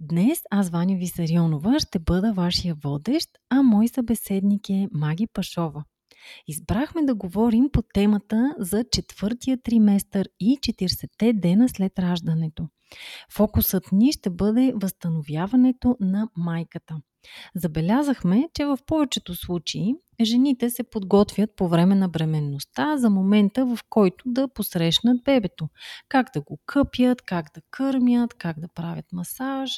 Днес аз, Ваня Висарионова, ще бъда вашия водещ, а мой събеседник е Маги Пашова. Избрахме да говорим по темата за четвъртия триместър и 40-те дена след раждането. Фокусът ни ще бъде възстановяването на майката. Забелязахме, че в повечето случаи жените се подготвят по време на бременността за момента, в който да посрещнат бебето. Как да го къпят, как да кърмят, как да правят масаж,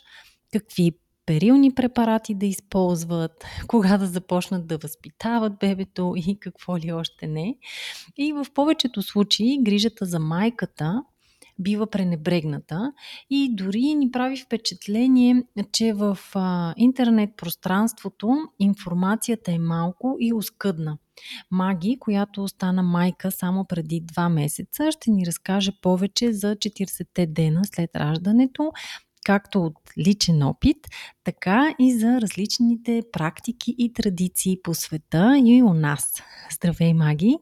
какви перилни препарати да използват, кога да започнат да възпитават бебето и какво ли още не. И в повечето случаи грижата за майката бива пренебрегната и дори ни прави впечатление, че в а, интернет пространството информацията е малко и оскъдна. Маги, която стана майка само преди два месеца, ще ни разкаже повече за 40-те дена след раждането, както от личен опит, така и за различните практики и традиции по света и у нас. Здравей, Маги!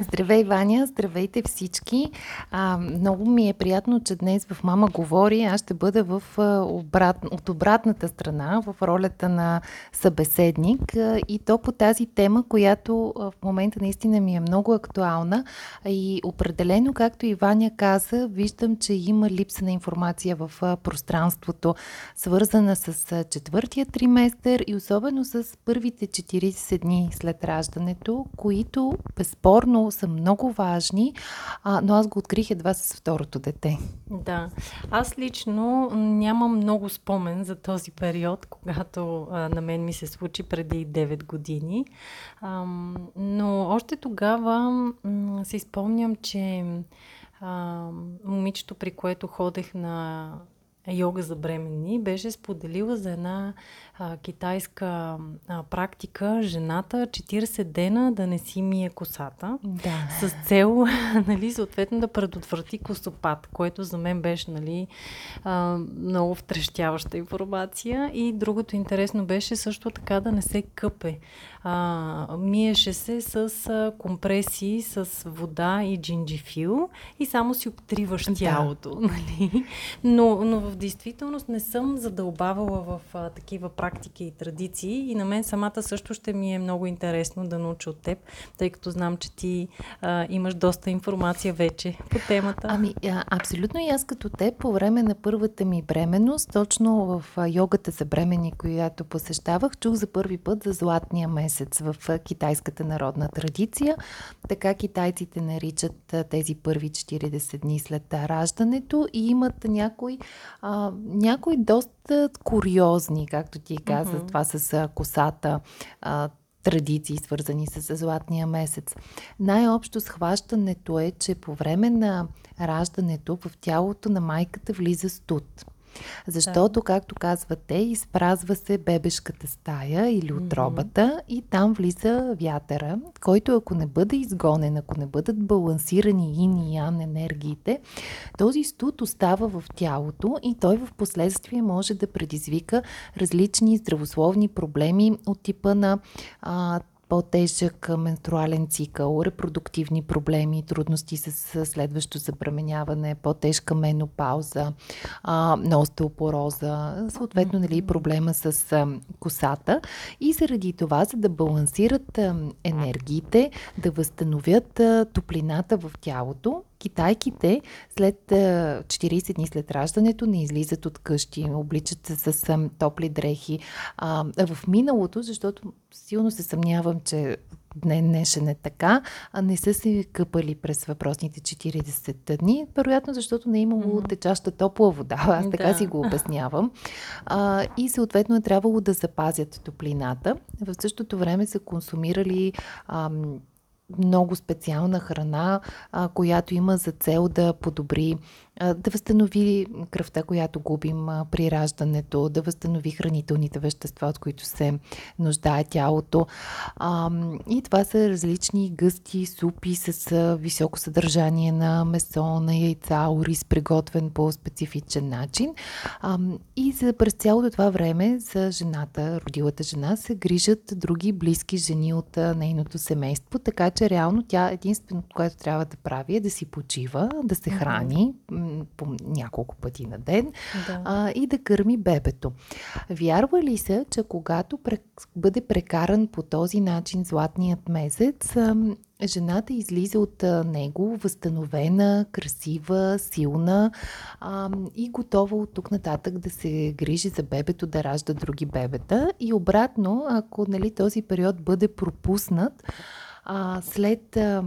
Здравей, Ваня! Здравейте всички! А, много ми е приятно, че днес в Мама говори. Аз ще бъда в, обрат, от обратната страна, в ролята на събеседник и то по тази тема, която в момента наистина ми е много актуална и определено, както и Ваня каза, виждам, че има липса на информация в пространството, свързана с четвъртия триместър и особено с първите 40 дни след раждането, които безспорно са много важни, а, но аз го открих едва с второто дете. Да. Аз лично нямам много спомен за този период, когато а, на мен ми се случи преди 9 години. А, но още тогава м- си спомням, че а, момичето, при което ходех на йога за бременни, беше споделила за една а, китайска а, практика жената 40 дена да не си мие косата. Да. С цел, нали, съответно да предотврати косопад, което за мен беше, нали, а, много втрещяваща информация. И другото интересно беше също така да не се къпе. А, миеше се с а, компресии, с вода и джинджифил и само си обтриваш тялото. Да. Нали? Но, но в действителност не съм задълбавала в а, такива практики практики и традиции и на мен самата също ще ми е много интересно да науча от теб, тъй като знам, че ти а, имаш доста информация вече по темата. Ами, а, абсолютно и аз като теб по време на първата ми бременност, точно в а, йогата за бремени, която посещавах, чух за първи път за златния месец в а, китайската народна традиция. Така китайците наричат тези първи 40 дни след раждането и имат някои, а, някои доста куриозни, както ти каза, mm-hmm. това с косата, а, традиции, свързани с златния месец. Най-общо схващането е, че по време на раждането в тялото на майката влиза студ. Защото, както казвате, изпразва се бебешката стая или отробата mm-hmm. и там влиза вятъра, който ако не бъде изгонен, ако не бъдат балансирани ин и ян енергиите, този студ остава в тялото и той в последствие може да предизвика различни здравословни проблеми от типа на а, по-тежък менструален цикъл, репродуктивни проблеми, трудности с следващо забременяване, по-тежка менопауза, а, на остеопороза, съответно нали, проблема с а, косата. И заради това, за да балансират а, енергиите, да възстановят а, топлината в тялото, китайките след 40 дни след раждането не излизат от къщи, обличат се с топли дрехи. А, в миналото, защото силно се съмнявам, че днес днешен е така, а не са се къпали през въпросните 40 дни, вероятно защото не е имало mm-hmm. течаща топла вода, аз така да. си го обяснявам. А, и съответно е трябвало да запазят топлината. В същото време са консумирали ам, много специална храна, а, която има за цел да подобри да възстанови кръвта, която губим при раждането, да възстанови хранителните вещества, от които се нуждае тялото. И това са различни гъсти супи с високо съдържание на месо, на яйца, ориз, приготвен по специфичен начин. И за през цялото това време за жената, родилата жена, се грижат други близки жени от нейното семейство, така че реално тя единственото, което трябва да прави е да си почива, да се храни, по няколко пъти на ден да. а, и да кърми бебето. Вярва ли се, че когато прек, бъде прекаран по този начин златният месец, а, жената излиза от него възстановена, красива, силна а, и готова от тук нататък да се грижи за бебето, да ражда други бебета. И обратно, ако нали, този период бъде пропуснат, а, след... А,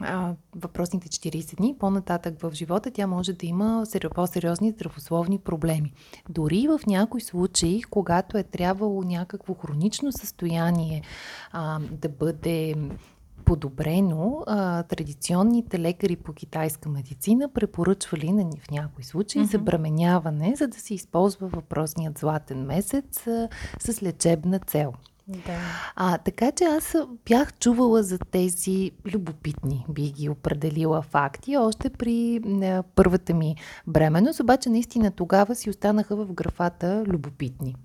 а, въпросните 40 дни, по-нататък в живота тя може да има по-сериозни здравословни проблеми. Дори в някои случаи, когато е трябвало някакво хронично състояние а, да бъде подобрено, а, традиционните лекари по китайска медицина препоръчвали на, в някои случаи mm-hmm. забременяване, за да се използва въпросният златен месец а, с лечебна цел. Да. А, така че аз бях чувала за тези любопитни, би ги определила факти, още при не, първата ми бременност, обаче наистина тогава си останаха в графата любопитни.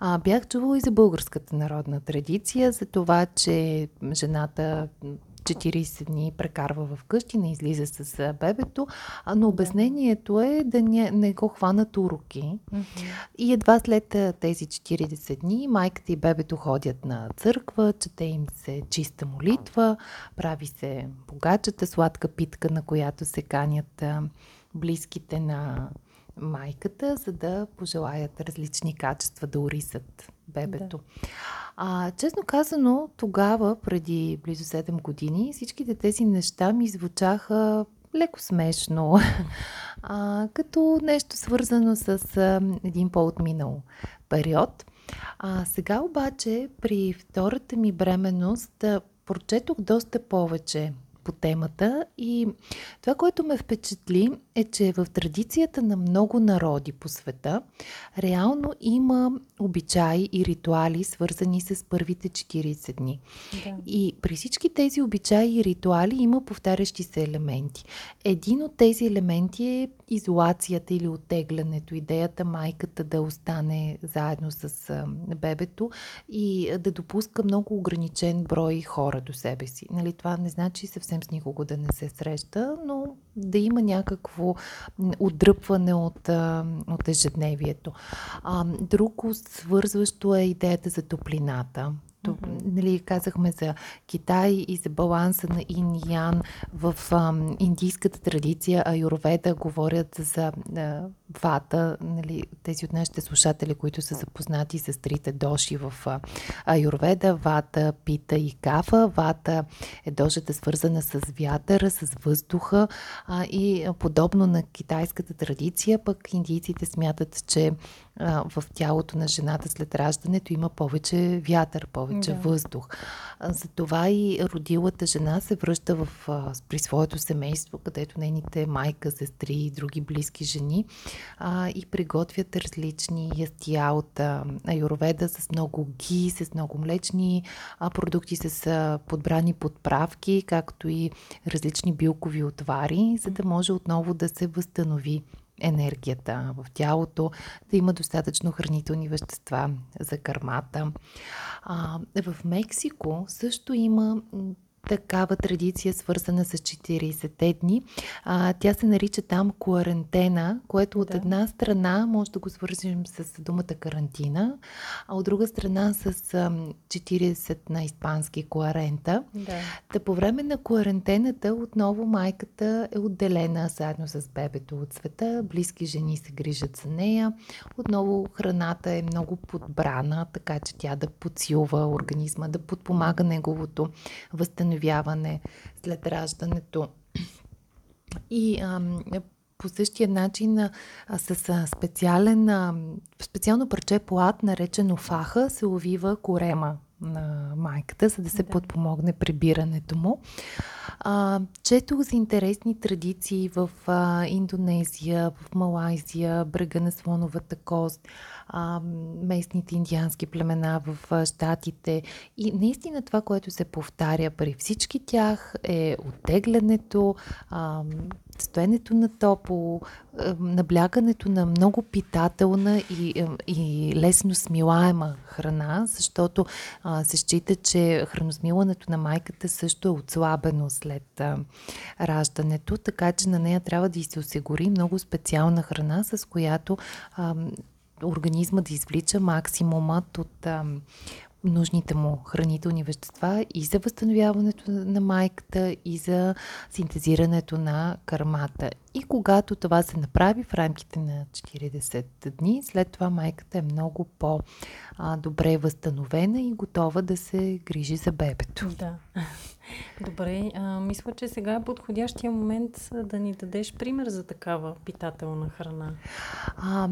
А, бях чувала и за българската народна традиция, за това, че жената 40 дни прекарва в къщи, не излиза с бебето, но обяснението е да не, не го хванат уроки. Mm-hmm. И едва след тези 40 дни майката и бебето ходят на църква, чете им се чиста молитва, прави се богачата сладка питка, на която се канят близките на майката, за да пожелаят различни качества да урисат бебето. Да. А, честно казано, тогава, преди близо 7 години, всичките тези неща ми звучаха леко смешно, а, като нещо свързано с а, един по-отминал период. А, сега обаче, при втората ми бременност, прочетох доста повече по темата и това, което ме впечатли е, че в традицията на много народи по света реално има обичаи и ритуали, свързани с първите 40 дни. Да. И при всички тези обичаи и ритуали има повтарящи се елементи. Един от тези елементи е изолацията или оттеглянето, идеята майката да остане заедно с бебето и да допуска много ограничен брой хора до себе си. Нали, това не значи съвсем с никого да не се среща, но да има някакво отдръпване от, от ежедневието. А, друго свързващо е идеята за топлината. Mm-hmm. Нали, казахме за Китай и за баланса на ин и ян в а, индийската традиция, а юроведа говорят за а, вата. Нали, тези от нашите слушатели, които са запознати с трите доши в а, юроведа, вата, пита и кафа. Вата е дошата свързана с вятъра, с въздуха а, и подобно на китайската традиция, пък индийците смятат, че а, в тялото на жената след раждането има повече вятър, повече да. въздух. А, затова и родилата жена се връща в, а, при своето семейство, където нейните майка, сестри и други близки жени а, и приготвят различни ястия от а, аюроведа с много ги, с много млечни а, продукти, с а, подбрани подправки, както и различни билкови отвари, за да може отново да се възстанови енергията в тялото, да има достатъчно хранителни вещества за кърмата. А, в Мексико също има такава традиция, свързана с 40-те дни. А, тя се нарича там куарентена, което от да. една страна може да го свържим с думата карантина, а от друга страна с а, 40 на испански куарента. Да. Та по време на куарентената отново майката е отделена заедно с бебето от света, близки жени се грижат за нея, отново храната е много подбрана, така че тя да подсилва организма, да подпомага неговото възстановяване възстановяване след раждането. И а, по същия начин а, с а, специален, а, специално парче плат, наречено фаха, се увива корема на майката, за да се да. подпомогне прибирането му. А, четох за интересни традиции в а, Индонезия, в Малайзия, брега на слоновата кост, а, местните индиански племена в а, Штатите. И наистина това, което се повтаря при всички тях е оттеглянето, а, стоенето на топло, наблягането на много питателна и, и лесно смилаема храна, защото а, се счита, че храносмилането на майката също е отслабено след а, раждането, така че на нея трябва да й се осигури много специална храна, с която а, организма да извлича максимумът от а, нужните му хранителни вещества и за възстановяването на майката, и за синтезирането на кърмата. И когато това се направи в рамките на 40 дни, след това майката е много по-добре възстановена и готова да се грижи за бебето. Да. Добре, а, мисля, че сега е подходящия момент да ни дадеш пример за такава питателна храна. А,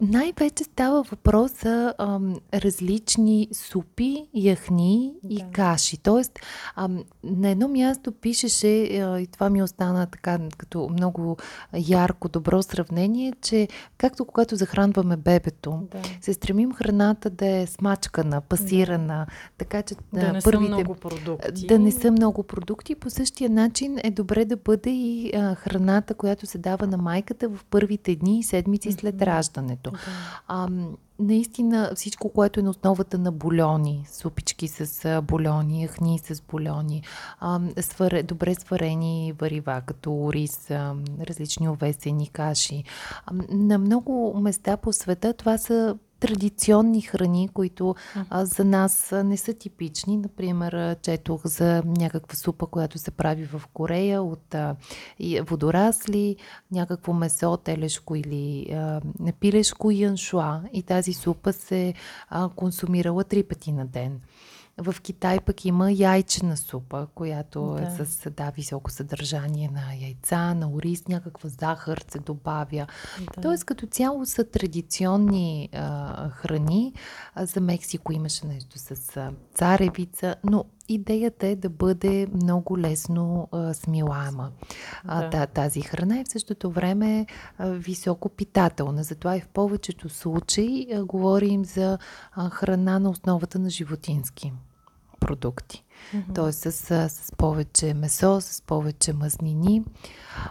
най-вече става въпрос за ам, различни супи, яхни да. и каши. Тоест, ам, на едно място пишеше, а, и това ми остана така като много ярко, добро сравнение, че както когато захранваме бебето, да. се стремим храната да е смачкана, пасирана, да. така че да, не първите, са много продукти. Да не са много продукти. По същия начин е добре да бъде и а, храната, която се дава на майката в първите дни и седмици след раждане храненето. Да. А, наистина всичко, което е на основата на бульони, супички с бульони, ахни с бульони, а, свър, добре сварени варива, като рис, а, различни овесени каши. А, на много места по света това са традиционни храни, които а, за нас не са типични. Например, четох за някаква супа, която се прави в Корея от а, водорасли, някакво месо, телешко или а, пилешко и аншуа. И тази супа се а, консумирала три пъти на ден. В Китай пък има яйчена супа, която е да. е с да, високо съдържание на яйца, на ориз, някаква захар се добавя. Да. Тоест като цяло са традиционни а, храни. А, за Мексико имаше нещо с а, царевица, но идеята е да бъде много лесно а, смилаема а, да. тази храна и в същото време а, високо питателна. Затова и в повечето случаи а, говорим за а, храна на основата на животински продукти. Mm-hmm. Тоест с, с повече месо, с повече мазнини.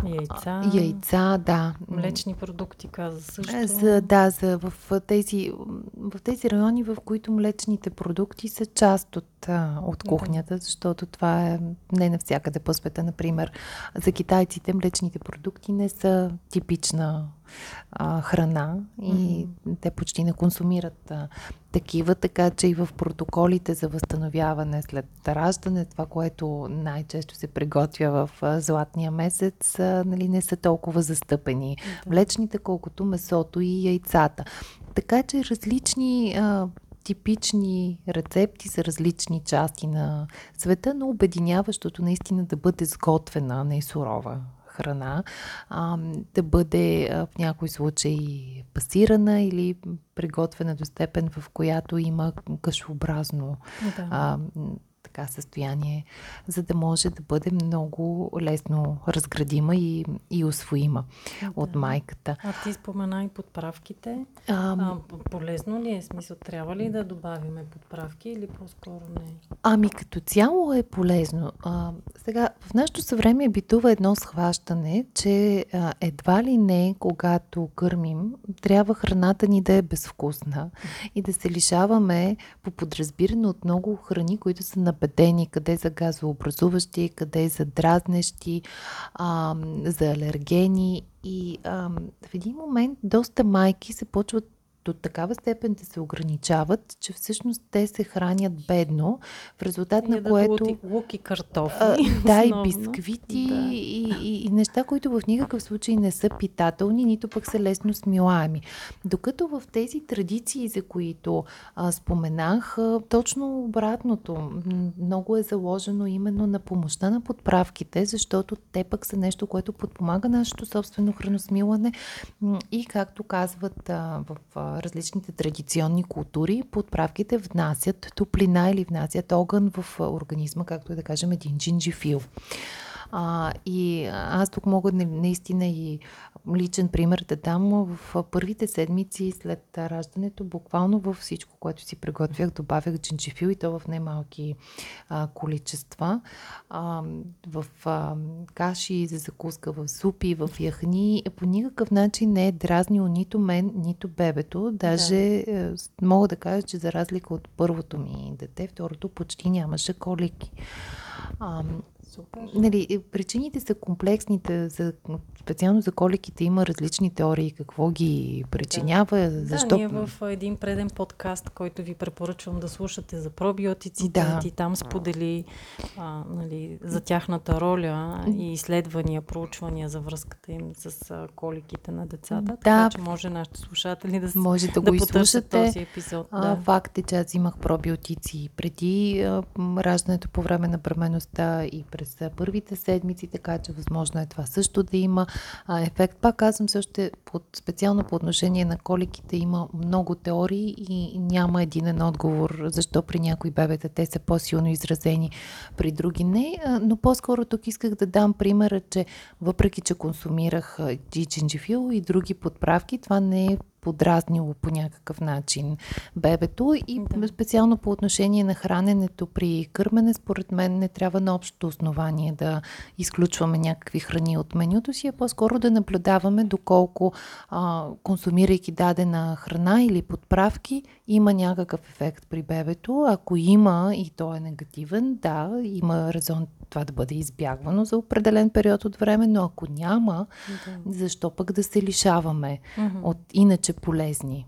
Яйца. Яйца, да. Млечни продукти, каза също. Е, за, да, за, в, тези, в тези райони, в които млечните продукти са част от, от кухнята, защото това е не навсякъде по света. Например, за китайците млечните продукти не са типична а, храна и mm-hmm. те почти не консумират а, такива, така че и в протоколите за възстановяване след раждане, това, което най-често се приготвя в златния месец, нали, не са толкова застъпени. Mm-hmm. Млечните, колкото месото и яйцата. Така че различни а, типични рецепти за различни части на света, но обединяващото наистина да бъде сготвена, не сурова храна, а, да бъде а, в някой случай пасирана или приготвена до степен, в която има кашообразно да. а, така състояние, за да може да бъде много лесно разградима и, и освоима да. от майката. А ти спомена и подправките. А, а, полезно ли е? Смисъл, трябва ли да добавиме подправки или по-скоро не? Ами като цяло е полезно. А, сега, в нашото съвремие битува едно схващане, че а, едва ли не, когато кърмим, трябва храната ни да е безвкусна и да се лишаваме по подразбиране от много храни, които са на набедени, къде за газообразуващи, къде за дразнещи, а, за алергени. И а, в един момент доста майки се почват до такава степен да се ограничават, че всъщност те се хранят бедно, в резултат на което... Лук, лук и картофи. А, да, и бисквити, да. И, и, и неща, които в никакъв случай не са питателни, нито пък са лесно смилаеми. Докато в тези традиции, за които а, споменах, а, точно обратното. Много е заложено именно на помощта на подправките, защото те пък са нещо, което подпомага нашето собствено храносмилане и, както казват а, в различните традиционни култури, подправките внасят топлина или внасят огън в организма, както и да кажем един джинджифил. А, и аз тук мога наистина и личен пример да дам в първите седмици след раждането, буквално във всичко, което си приготвях, добавях джинджифил и то в немалки а, количества. А, в а, каши за закуска, в супи, в яхни. По никакъв начин не е дразнило нито мен, нито бебето. Даже да. Е, мога да кажа, че за разлика от първото ми дете, второто почти нямаше колики. А, Супер. Нали, причините са комплексните. За, специално за коликите има различни теории. Какво ги причинява? Да. Защо? Да, ние в един преден подкаст, който ви препоръчвам да слушате за пробиотиците, да. ти там сподели а, нали, за тяхната роля и изследвания, проучвания за връзката им с а, коликите на децата. Да. Така че може нашите слушатели да, може да, да го изслушате. този епизод. А, да. Факт е, че аз имах пробиотици преди а, раждането по време на бременността и през първите седмици, така че възможно е това също да има ефект. Пак казвам също, под, специално по отношение на коликите има много теории и няма един отговор, защо при някои бебета те са по-силно изразени, при други не. Но по-скоро тук исках да дам примера, че въпреки, че консумирах и джинджифил и други подправки, това не е подразнило по някакъв начин бебето и да. специално по отношение на храненето при кърмене, според мен не трябва на общото основание да изключваме някакви храни от менюто си, а по-скоро да наблюдаваме доколко а, консумирайки дадена храна или подправки има някакъв ефект при бебето. Ако има и то е негативен, да, има резон това да бъде избягвано за определен период от време, но ако няма, да. защо пък да се лишаваме mm-hmm. от иначе полезни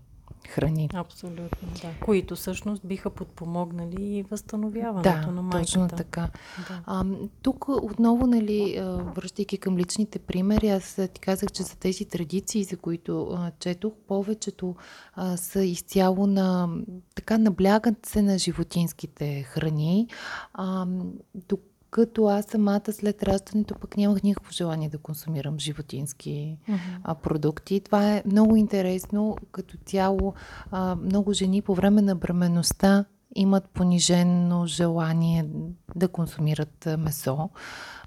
храни. Абсолютно, да. Които всъщност биха подпомогнали и възстановяването да, на майката. точно така. Да. А, тук отново, нали, връщайки към личните примери, аз ти казах, че за тези традиции, за които а, четох, повечето а, са изцяло на, така, наблягат се на животинските храни. А, тук като аз самата след раждането пък нямах никакво желание да консумирам животински uh-huh. а, продукти. Това е много интересно. Като цяло а, много жени по време на бременността имат понижено желание да консумират месо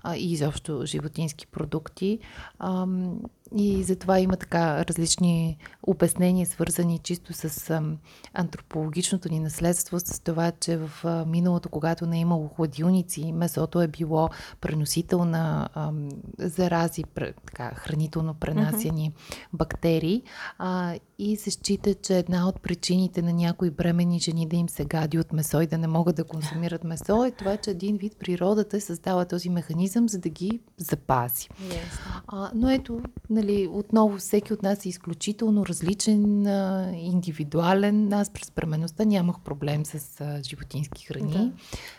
а, и изобщо животински продукти. А, и затова има така различни обяснения, свързани чисто с а, антропологичното ни наследство, с това, че в а, миналото, когато не е имало хладилници, месото е било преносител на а, зарази, така, хранително пренасяни mm-hmm. бактерии. А, и се счита, че една от причините на някои бремени жени да им се гади от месо и да не могат да консумират месо е това, че един вид природата е създава този механизъм, за да ги запази. Yes. А, но ето, нали, отново всеки от нас е изключително различен, а, индивидуален. Аз през бременността нямах проблем с а, животински храни да.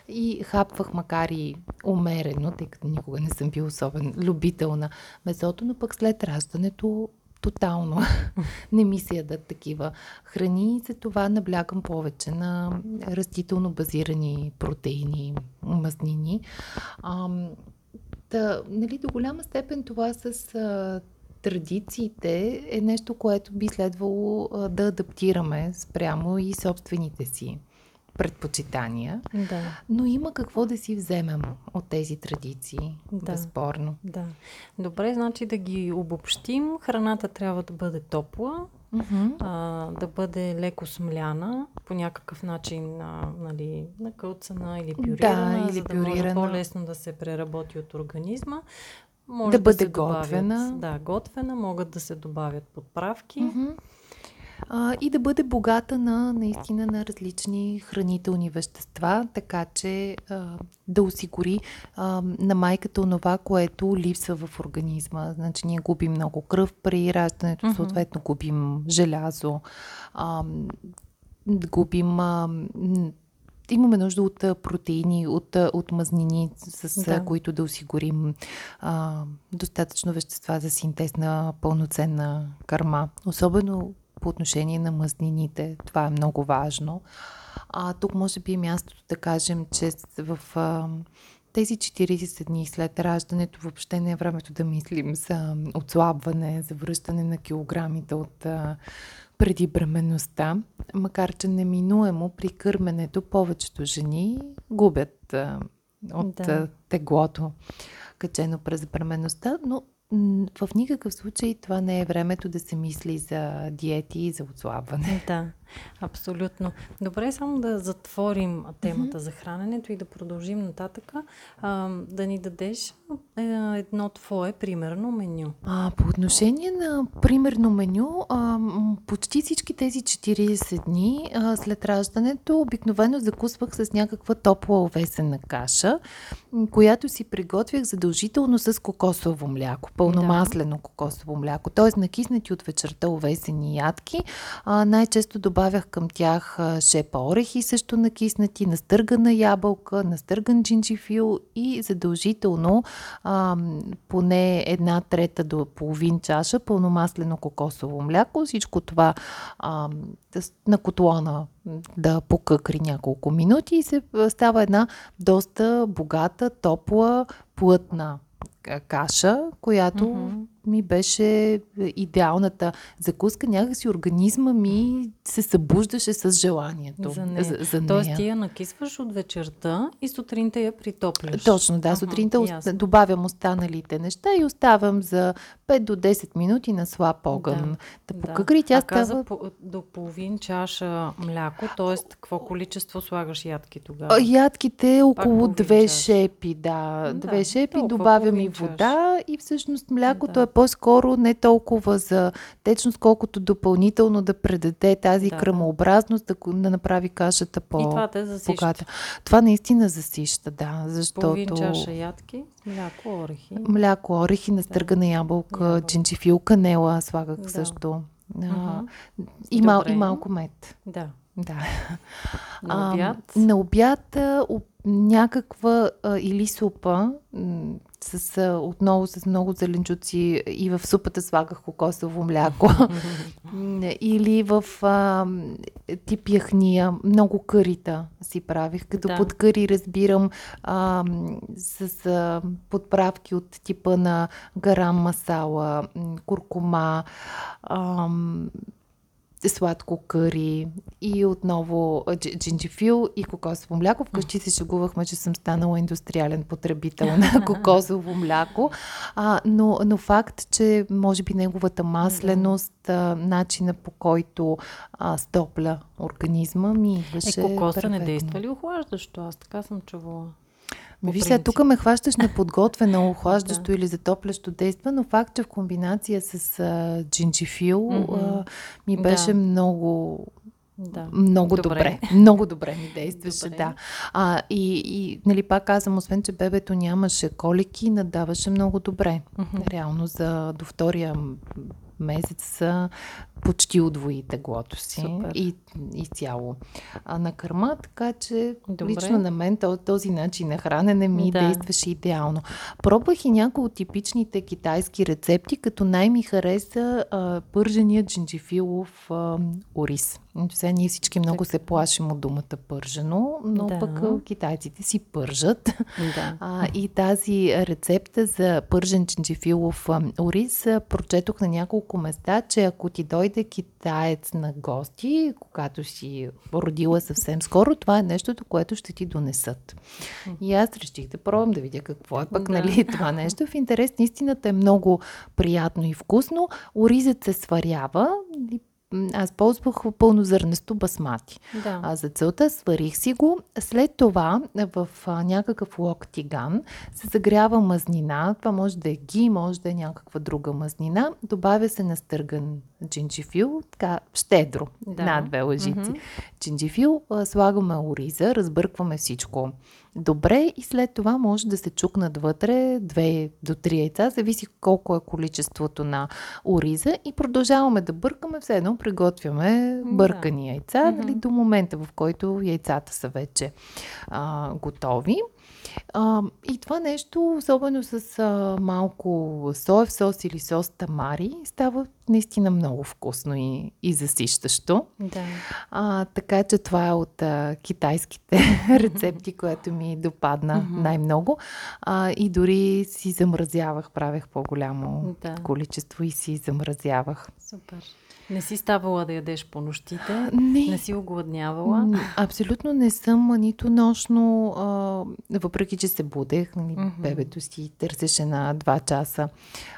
и хапвах, макар и умерено, тъй като никога не съм бил особен любител на месото, но пък след раждането тотално не ми се ядат такива храни и за това наблягам повече на растително базирани протеини, мазнини. А, да, нали, до голяма степен това с а, традициите е нещо, което би следвало а, да адаптираме спрямо и собствените си предпочитания. Да. Но има какво да си вземем от тези традиции, да. безспорно. Да. Добре, значи да ги обобщим. Храната трябва да бъде топла, uh-huh. а, да бъде леко смляна, по някакъв начин а, нали, накълцана или пюрирана, да, или за да може по-лесно да се преработи от организма. Може да, да бъде готвена. Добавят, да, готвена. Могат да се добавят подправки. Uh-huh а, и да бъде богата на наистина на различни хранителни вещества, така че а, да осигури а, на майката онова, което липсва в организма. Значи ние губим много кръв при раждането, mm-hmm. съответно губим желязо, а, губим а, имаме нужда от протеини, от, от мазнини, с да. които да осигурим а, достатъчно вещества за синтез на пълноценна кърма. Особено по отношение на мазнините. Това е много важно. А тук може би е мястото да кажем, че в а, тези 40 дни след раждането въобще не е времето да мислим за отслабване, за връщане на килограмите от а, преди бременността, макар че неминуемо при кърменето повечето жени губят а, от да. теглото качено през бременността, но в никакъв случай това не е времето да се мисли за диети и за отслабване. Да, абсолютно. Добре, само да затворим темата mm-hmm. за храненето и да продължим нататък. А, да ни дадеш е, едно твое примерно меню. А, по отношение на примерно меню, а, почти всички тези 40 дни а, след раждането обикновено закусвах с някаква топла овесена каша, която си приготвях задължително с кокосово мляко пълномаслено кокосово мляко, т.е. накиснати от вечерта овесени ядки. А, най-често добавях към тях шепа орехи, също накиснати, настъргана ябълка, настърган джинджифил и задължително а, поне една трета до половин чаша пълномаслено кокосово мляко. Всичко това а, на котлона да покъкри няколко минути и се става една доста богата, топла, плътна каша, която mm-hmm ми беше идеалната закуска. Някакси организма ми се събуждаше с желанието за нея. За, за нея. Тоест ти я накисваш от вечерта и сутринта я притопляш. Точно, да. Ага, сутринта ясно. добавям останалите неща и оставям за 5 до 10 минути на слаб огън. Да, да покакри. Тя а става... по, до половин чаша мляко, т.е. какво количество слагаш ядки тогава? Ядките около две шепи, да. Две да, шепи, добавям и вода и всъщност млякото да. е по-скоро не толкова за течност, колкото допълнително да предаде тази да. кръмообразност, да, да направи кашата по И това те засища. Това наистина засища, да, защото... Половин чаша ядки, мляко, орехи. Мляко, орехи, настъргана да. ябълка, ябълка, джинджифил, канела слагах да. също. А, и, мал, и малко мед. Да. Да. На обяд? А, на обяд някаква а, или супа, с, отново с много зеленчуци и в супата слагах кокосово мляко. Или в а, тип яхния, много кърита си правих. Като да. под къри разбирам а, с а, подправки от типа на гарам масала, куркума, а, сладко къри и отново джинджифил и кокосово мляко. Вкъщи се шегувахме, че съм станала индустриален потребител на кокосово мляко. А, но, но факт, че може би неговата масленост, а, начина по който а, стопля организма ми идваше Е, кокоса не действа ли охлаждащо? Аз така съм чувала. Ми, ви сега, тук ме хващаш неподготвена, охлаждащо да. или затоплящо действа, но факт, че в комбинация с а, джинджифил mm-hmm. а, ми беше да. много да. Много добре. добре. Много добре ми действаше, добре. да. А, и, и, нали, пак казвам, освен, че бебето нямаше колики, надаваше много добре. Mm-hmm. Реално за до втория месец почти удвои теглото си Супер. и, и цяло а, на кърма, така че Добре. лично на мен този начин на хранене ми да. действаше идеално. Пробвах и някои от типичните китайски рецепти, като най-ми хареса а, пържения джинджифилов а, ориз. Сега ние всички много се плашим от думата пържено, но да. пък китайците си пържат. Да. А, и тази рецепта за пържен джинджифилов ориз прочетох на няколко места, че ако ти дойде китаец на гости, когато си родила съвсем скоро, това е нещото, което ще ти донесат. И аз реших да пробвам да видя какво е пък, да. нали, това нещо. В интерес на истината е много приятно и вкусно. Оризът се сварява аз ползвах пълнозърнесто басмати. Да. А за целта сварих си го. След това в а, някакъв лок тиган се загрява мазнина. Това може да е ги, може да е някаква друга мазнина. Добавя се настърган джинджифил, така щедро, да. на две лъжици. Mm-hmm. Джинджифил, слагаме ориза, разбъркваме всичко добре и след това може да се чукнат вътре 2 до 3 яйца, зависи колко е количеството на ориза и продължаваме да бъркаме, все едно приготвяме бъркани яйца, mm-hmm. нали, до момента в който яйцата са вече а, готови. А, и това нещо, особено с а, малко соев сос или сос тамари, става наистина много вкусно и, и засищащо. Да. А, така че това е от а, китайските рецепти, което ми допадна mm-hmm. най-много. А, и дори си замразявах, правех по-голямо да. количество и си замразявах. Супер. Не си ставала да ядеш по нощите? Не. Не си огладнявала? Абсолютно не съм нито нощно, а, въпреки че се будех, нали, mm-hmm. бебето си търсеше на 2 часа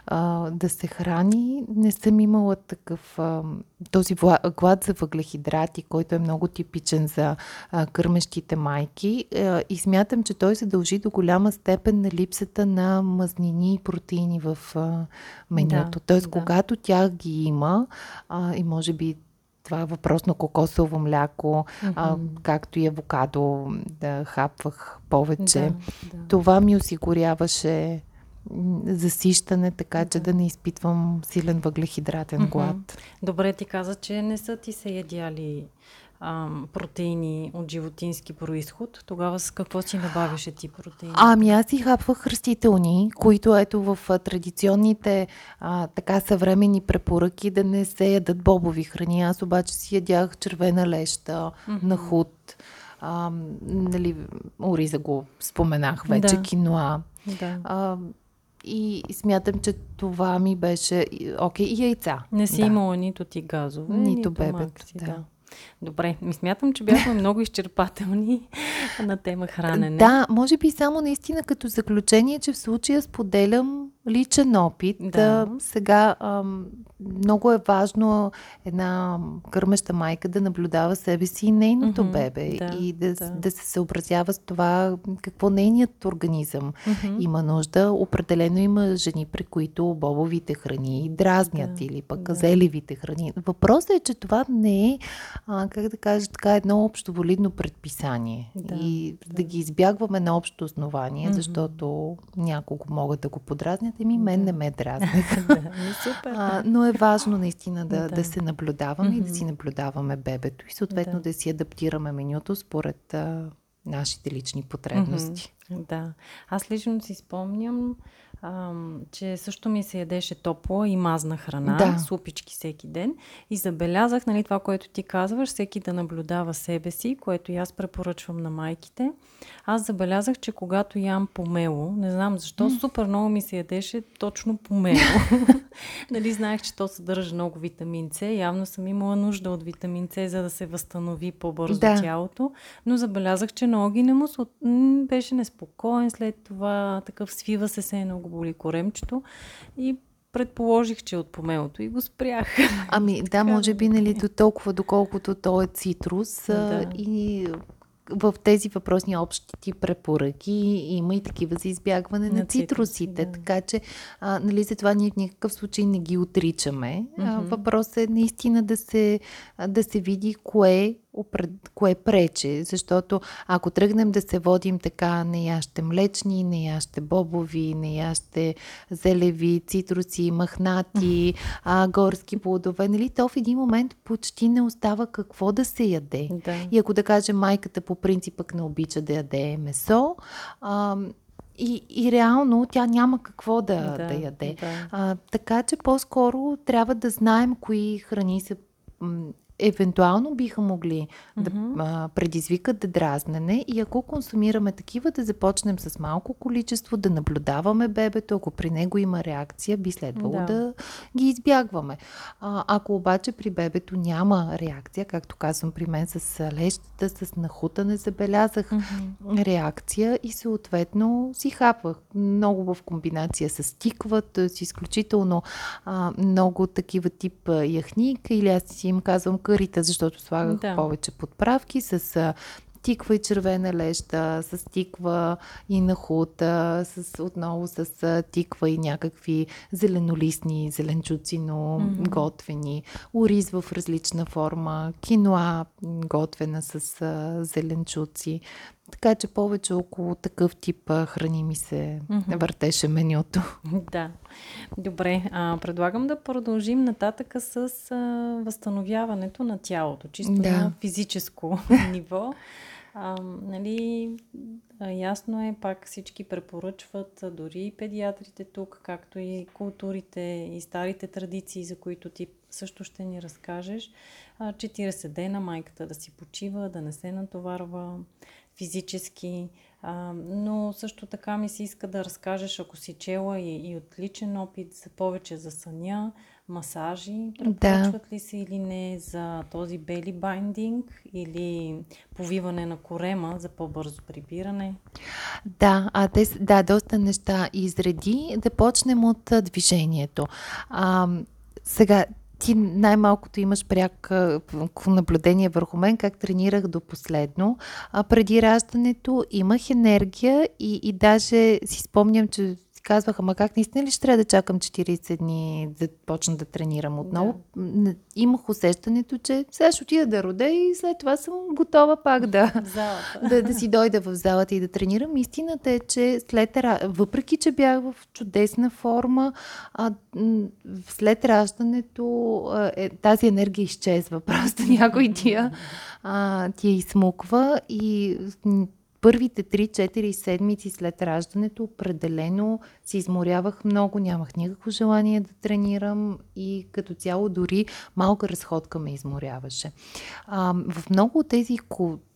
а, да се храни. Не съм имала такъв а, този глад за въглехидрати, който е много типичен за а, кърмещите майки а, и смятам, че той се дължи до голяма степен на липсата на мазнини и протеини в а, менюто. Да, Тоест, да. когато тях ги има а, и може би това е въпрос на кокосово мляко, mm-hmm. а, както и авокадо, да хапвах повече. Да, да. Това ми осигуряваше засищане, така че да не изпитвам силен въглехидратен mm-hmm. глад. Добре, ти каза, че не са ти се ядяли протеини от животински происход, тогава с какво си набавяше ти протеини? Ами аз си хапвах растителни, които ето в традиционните а, така съвремени препоръки да не се ядат бобови храни. Аз обаче си ядях червена леща, mm-hmm. нахуд, а, нали, ориза го споменах вече, да. киноа. Да. А, и смятам, че това ми беше окей. Okay, и яйца. Не си да. имала нито ти газове, нито, нито бебето. Да. да. Добре, ми смятам, че бяхме много изчерпателни на тема хранене. Да, може би само наистина като заключение, че в случая споделям личен опит. Да. Сега много е важно една кърмеща майка да наблюдава себе си и нейното mm-hmm, бебе да, и да, да. да се съобразява с това какво нейният организъм mm-hmm. има нужда. Определено има жени, при които бобовите храни дразнят да, или пък да. зеливите храни. Въпросът е, че това не е, а, как да кажа, така едно общо валидно предписание. Да, и да. да ги избягваме на общо основание, mm-hmm. защото няколко могат да го подразнят Еми, мен не ме дразних. да, супер. А, но е важно наистина да, да. да се наблюдаваме mm-hmm. и да си наблюдаваме бебето и съответно да, да си адаптираме менюто според а, нашите лични потребности. Mm-hmm. Да. Аз лично си спомням, а, че също ми се ядеше топла и мазна храна, да. супички всеки ден. И забелязах, нали, това, което ти казваш, всеки да наблюдава себе си, което и аз препоръчвам на майките. Аз забелязах, че когато ям помело, не знам защо, mm. супер много ми се ядеше точно помело. нали, знаех, че то съдържа много витамин С. Явно съм имала нужда от витамин С, за да се възстанови по-бързо да. тялото. Но забелязах, че на Оги не му беше неспокоен след това, такъв свива се се много боли коремчето и предположих, че е от помелото и го спрях. Ами да, може би нали, до толкова, доколкото то е цитрус да. и в тези въпросни общи препоръки има и такива за избягване на, на цитрусите. Да. Така че, а, нали, за това ние в никакъв случай не ги отричаме. Mm-hmm. въпросът е наистина да се, да се види кое кое прече, защото ако тръгнем да се водим така, не яще млечни, не яще бобови, не яще зелеви, цитруси, махнати, а, горски плодове, нали, то в един момент почти не остава какво да се яде. Да. И ако да кажем майката по принцип пък не обича да яде месо, а, и, и реално тя няма какво да, да, да яде. Да. А, така че по-скоро трябва да знаем кои храни са евентуално биха могли да а, предизвикат да дразнене и ако консумираме такива, да започнем с малко количество, да наблюдаваме бебето, ако при него има реакция, би следвало да, да ги избягваме. А, ако обаче при бебето няма реакция, както казвам при мен с лещата, с нахута не забелязах mm-hmm. реакция и съответно си хапвах. Много в комбинация с тикват, с изключително а, много такива тип яхник или аз си им казвам кърите, защото слагах да. повече подправки с тиква и червена леща, с тиква и нахута, с, отново с тиква и някакви зеленолистни зеленчуци, но mm-hmm. готвени, ориз в различна форма, киноа готвена с зеленчуци. Така че повече около такъв тип храни ми се mm-hmm. въртеше менюто. Да. Добре, а, предлагам да продължим нататъка с а, възстановяването на тялото, чисто да. на физическо ниво. А, нали, ясно е, пак всички препоръчват, дори и педиатрите тук, както и културите и старите традиции, за които ти също ще ни разкажеш. 40 дена майката да си почива, да не се натоварва физически, а, но също така ми се иска да разкажеш, ако си чела и, и от личен опит, за повече за съня, масажи, препоръчват да. ли се или не за този бели байдинг или повиване на корема за по-бързо прибиране? Да, а те, да, доста неща изреди. Да почнем от движението. А, сега, ти най-малкото имаш пряк наблюдение върху мен, как тренирах до последно. А преди раждането имах енергия и, и даже си спомням, че казваха, ма как наистина ли ще трябва да чакам 40 дни да почна да тренирам отново? Да. Имах усещането, че сега ще отида да роде и след това съм готова пак да, да, да си дойда в залата и да тренирам. Истината е, че след, въпреки, че бях в чудесна форма, а, след раждането е, тази енергия изчезва. Просто някой тия, а, тия измуква и първите 3-4 седмици след раждането определено се изморявах много, нямах никакво желание да тренирам и като цяло дори малка разходка ме изморяваше. А, в много от тези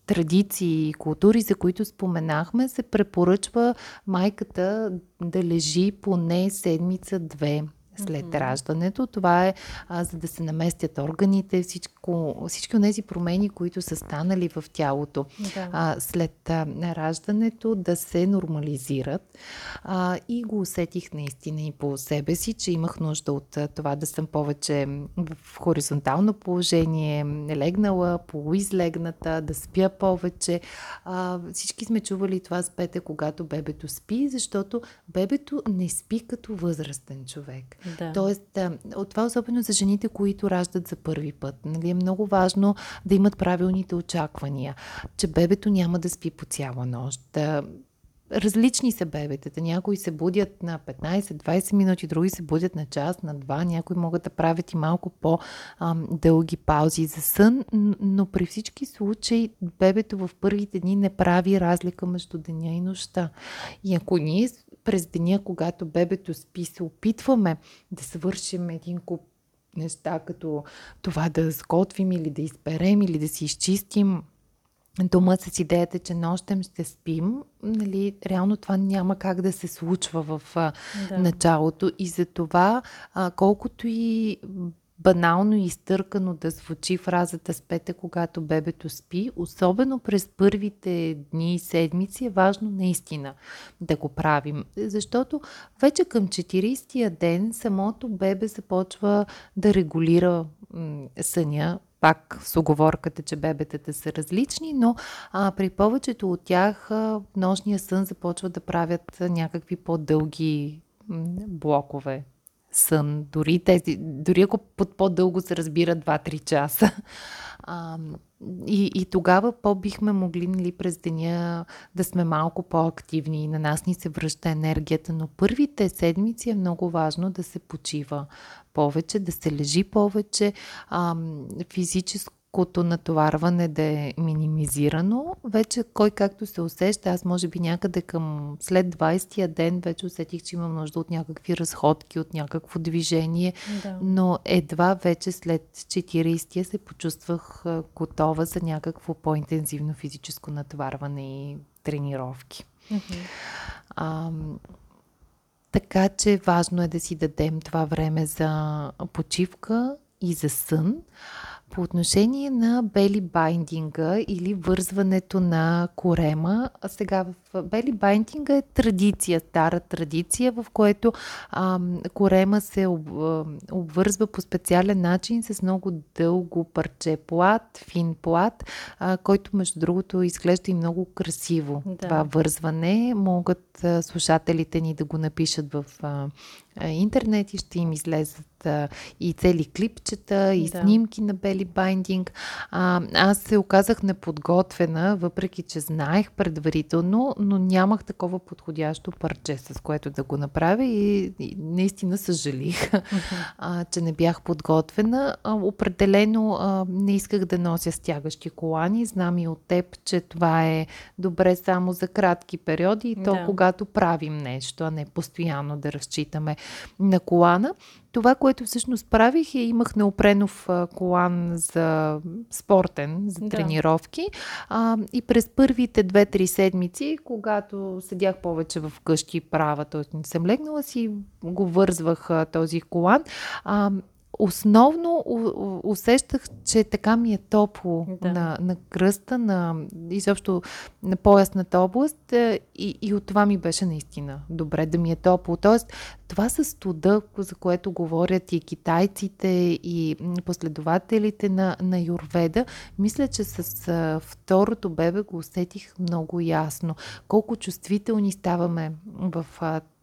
традиции и култури, за които споменахме, се препоръчва майката да лежи поне седмица-две след mm-hmm. раждането. Това е а, за да се наместят органите, всичко, всички от тези промени, които са станали в тялото да. а, след а, раждането, да се нормализират. А, и го усетих наистина и по себе си, че имах нужда от а, това да съм повече в хоризонтално положение, легнала, полуизлегната, да спя повече. А, всички сме чували това с пете, когато бебето спи, защото бебето не спи като възрастен човек. Да. Тоест, от това особено за жените, които раждат за първи път. Нали, е много важно да имат правилните очаквания, че бебето няма да спи по цяла нощ. Различни са бебетата. Някои се будят на 15-20 минути, други се будят на час, на два. Някои могат да правят и малко по-дълги паузи за сън, но при всички случаи бебето в първите дни не прави разлика между деня и нощта. И ако ние през деня, когато бебето спи, се опитваме да свършим един куп неща, като това да сготвим или да изперем или да си изчистим дома с идеята, че нощем ще спим, нали, реално това няма как да се случва в да. началото и за това а, колкото и банално и изтъркано да звучи фразата спете, когато бебето спи, особено през първите дни и седмици е важно наистина да го правим. Защото вече към 40-тия ден самото бебе започва да регулира съня, пак с оговорката, че бебетата са различни, но а, при повечето от тях а, нощния сън започва да правят някакви по-дълги блокове сън, дори, тези, дори ако под по-дълго се разбира 2-3 часа. А, и, и тогава по-бихме могли нали, през деня да сме малко по-активни и на нас ни се връща енергията, но първите седмици е много важно да се почива повече, да се лежи повече, а, физическо кото натоварване да е минимизирано. Вече кой както се усеща, аз може би някъде към след 20-я ден вече усетих, че имам нужда от някакви разходки, от някакво движение, да. но едва вече след 40-я се почувствах готова за някакво по-интензивно физическо натоварване и тренировки. Mm-hmm. А, така че важно е да си дадем това време за почивка и за сън. По отношение на бели байдинга или вързването на корема, сега в бели байдинга е традиция, стара традиция, в което а, корема се об, обвързва по специален начин с много дълго парче плат, фин плат, а, който между другото изглежда и много красиво. Да. Това вързване могат а, слушателите ни да го напишат в а, интернет и ще им излезат а, и цели клипчета, и да. снимки на бели байдинг. А, аз се оказах неподготвена, въпреки че знаех предварително, но нямах такова подходящо парче, с което да го направя и, и наистина съжалих, а, че не бях подготвена. А, определено а, не исках да нося стягащи колани. Знам и от теб, че това е добре само за кратки периоди и то да. когато правим нещо, а не постоянно да разчитаме на колана. Това, което всъщност правих е, имах неопренов колан за спортен, за тренировки. Да. А, и през първите две-три седмици, когато седях повече в къщи права, т.е. не съм легнала си, го вързвах този колан. А, основно усещах, че така ми е топло да. на, на кръста, на изобщо на поясната област е, и, и от това ми беше наистина добре да ми е топло. Тоест, това с студа, за което говорят и китайците, и последователите на, на Юрведа, мисля, че с второто бебе го усетих много ясно. Колко чувствителни ставаме в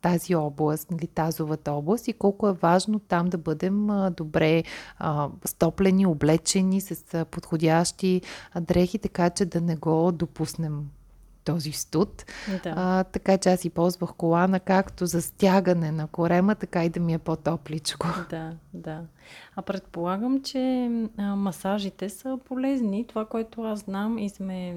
тази област, нали, тазовата област и колко е важно там да бъдем добре а, стоплени, облечени с подходящи дрехи, така че да не го допуснем този студ. Да. А, така че аз и ползвах колана както за стягане на корема, така и да ми е по-топличко. Да, да. А предполагам, че а, масажите са полезни. Това, което аз знам и сме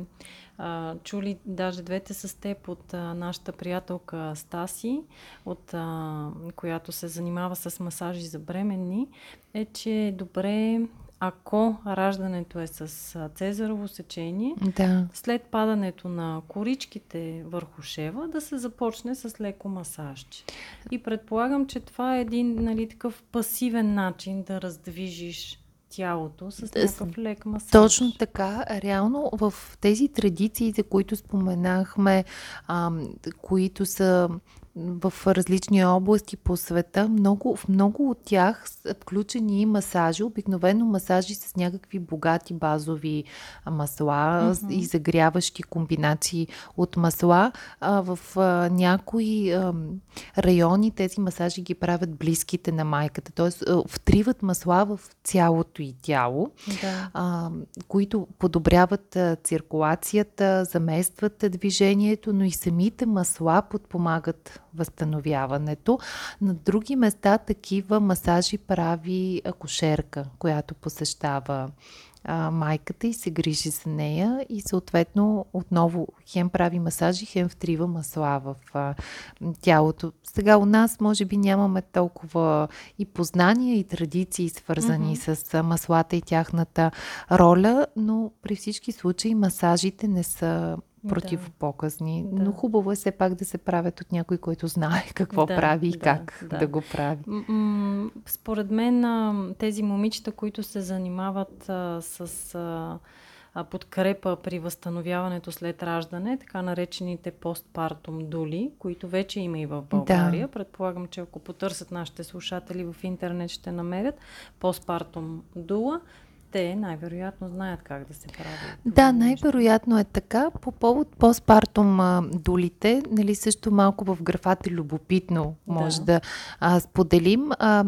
а, чули даже двете с теб от а, нашата приятелка Стаси, от, а, която се занимава с масажи за бременни, е, че е добре ако раждането е с цезарово сечение, да. след падането на коричките върху шева, да се започне с леко масажче. И предполагам, че това е един нали, такъв пасивен начин да раздвижиш тялото с някакъв лек масаж. Точно така. Реално в тези традиции, за които споменахме, а, които са в различни области по света. Много, в много от тях са включени и масажи, обикновено масажи с някакви богати базови масла mm-hmm. и загряващи комбинации от масла. А, в а, някои а, райони тези масажи ги правят близките на майката, т.е. втриват масла в цялото и тяло, да. а, които подобряват а, циркулацията, заместват движението, но и самите масла подпомагат възстановяването. На други места такива масажи прави акушерка, която посещава а, майката и се грижи за нея и съответно отново хем прави масажи, хем втрива масла в а, тялото. Сега у нас може би нямаме толкова и познания и традиции свързани mm-hmm. с а, маслата и тяхната роля, но при всички случаи масажите не са противопоказни. Да. Но хубаво е все пак да се правят от някой, който знае какво да, прави и да, как да. да го прави. Според мен тези момичета, които се занимават а, с а, подкрепа при възстановяването след раждане, така наречените постпартум дули, които вече има и в България. Да. Предполагам, че ако потърсят нашите слушатели в интернет, ще намерят постпартум дула те най-вероятно знаят как да се прави. Да, най-вероятно е така. По повод постпартум долите, нали също малко в графата любопитно може да, да а, споделим. А,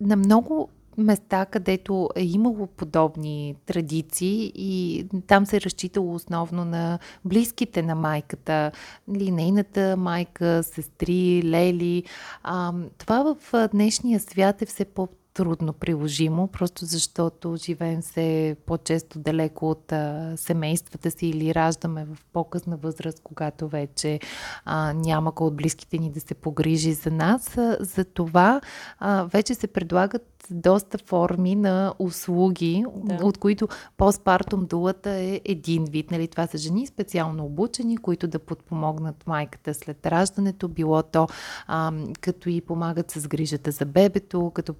на много места, където е имало подобни традиции и там се е разчитало основно на близките на майката, нали, нейната майка, сестри, лели. А, това в днешния свят е все по трудно приложимо, просто защото живеем се по-често далеко от а, семействата си или раждаме в по-късна възраст, когато вече а, няма кой от близките ни да се погрижи за нас. За това а, вече се предлагат доста форми на услуги, да. от които постпартум дулата е един вид. Нали? Това са жени специално обучени, които да подпомогнат майката след раждането, било то а, като и помагат с грижата за бебето, като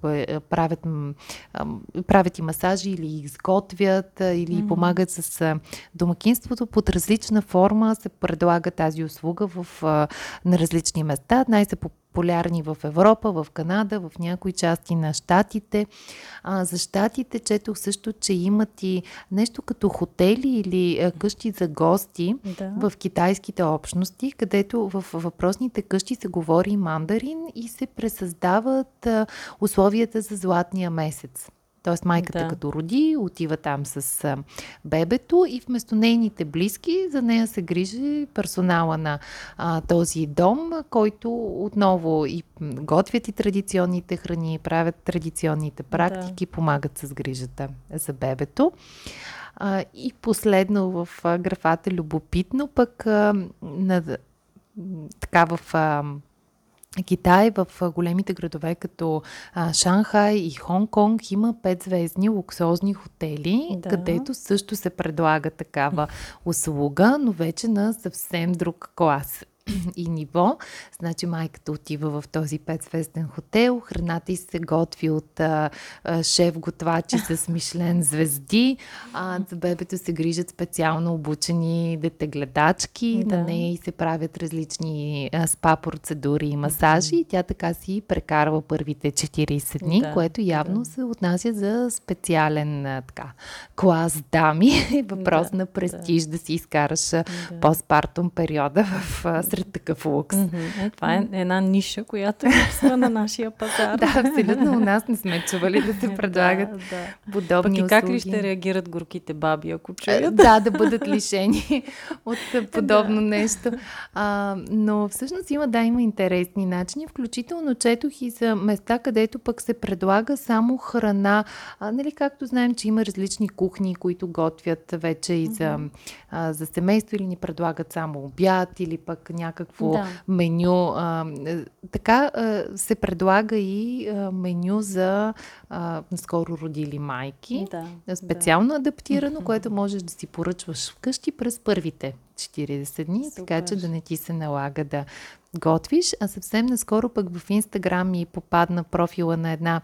правят, а, правят и масажи или изготвят, или mm-hmm. помагат с а, домакинството. Под различна форма се предлага тази услуга в, а, на различни места. Най-се популярни в Европа, в Канада, в някои части на Штатите. А, за Штатите четох също, че имат и нещо като хотели или а, къщи за гости да. в китайските общности, където в въпросните къщи се говори мандарин и се пресъздават а, условията за златния месец. Тоест майката да. като роди, отива там с а, бебето и вместо нейните близки, за нея се грижи персонала на а, този дом, който отново и готвят и традиционните храни, правят традиционните практики, да. помагат с грижата за бебето. А, и последно в а, графата любопитно, пък а, на, така в а, Китай, в големите градове като а, Шанхай и Хонг-Конг има петзвездни луксозни хотели, да. където също се предлага такава услуга, но вече на съвсем друг клас. и ниво. Значи майката отива в този петзвезден хотел, храната й се готви от а, а, шеф-готвачи с Мишлен звезди, а за бебето се грижат специално обучени детегледачки, да. на нея и се правят различни а, спа процедури и масажи и тя така си прекарва първите 40 дни, да, което явно да. се отнася за специален а, така, клас дами. Въпрос да, на престиж да, да си изкараш да. постпартум периода в сред такъв лукс. Mm-hmm. Това е една ниша, която е на нашия пазар. да, абсолютно. У нас не сме чували да се предлагат да, да. подобни Пък и как ли ще реагират горките баби, ако е, чуят? да, да бъдат лишени от подобно да. нещо. А, но всъщност има, да, има интересни начини. Включително четох и за места, където пък се предлага само храна. А, нали, както знаем, че има различни кухни, които готвят вече и за, mm-hmm. а, за семейство или ни предлагат само обяд или пък някакво да. меню. А, така а, се предлага и а, меню за а, скоро родили майки. Да, специално да. адаптирано, което можеш да си поръчваш вкъщи през първите 40 дни, Супер. така че да не ти се налага да готвиш. А съвсем наскоро пък в Инстаграм ми попадна профила на една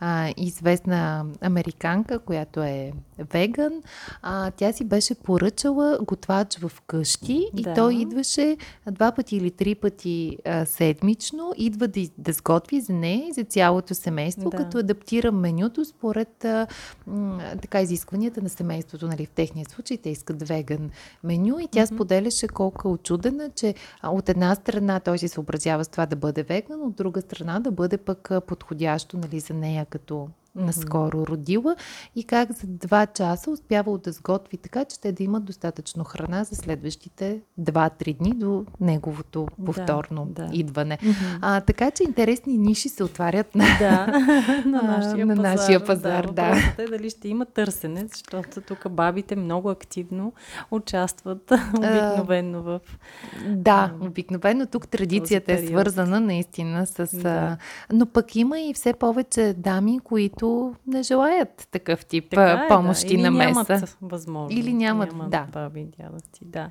а, известна американка, която е веган. А, тя си беше поръчала готвач в къщи да. и той идваше два пъти или три пъти а, седмично. Идва да, да сготви за нея и за цялото семейство, да. като адаптира менюто според а, м, така изискванията на семейството. Нали, в техния случай те искат веган меню и тя mm-hmm. споделяше колко е очудена, че от една страна той се съобразява с това да бъде веган, от друга страна да бъде пък подходящо нали, за нея като наскоро родила и как за два часа успявал да сготви така, че те да имат достатъчно храна за следващите 2-3 дни до неговото повторно да, да. идване. Mm-hmm. А, така че интересни ниши се отварят на, да, на нашия на пазар. Нашия пазар да, да. е дали ще има търсене, защото тук бабите много активно участват обикновено в... Да, обикновено тук традицията е свързана наистина с... Да. Но пък има и все повече дами, които които не желаят такъв тип така е, помощи да. Или на меса. нямат възможност. Или нямат, нямат да. баби, дядовци, да.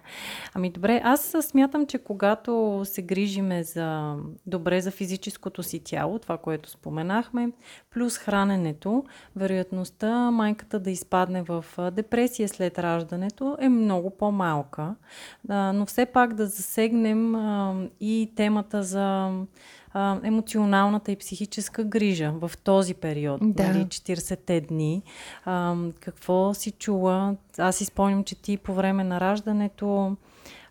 Ами добре, аз смятам, че когато се грижиме за добре за физическото си тяло, това, което споменахме, плюс храненето, вероятността майката да изпадне в депресия след раждането е много по-малка. Но все пак да засегнем и темата за а, емоционалната и психическа грижа в този период, да. нали, 40-те дни. А, какво си чула? Аз си спомням, че ти по време на раждането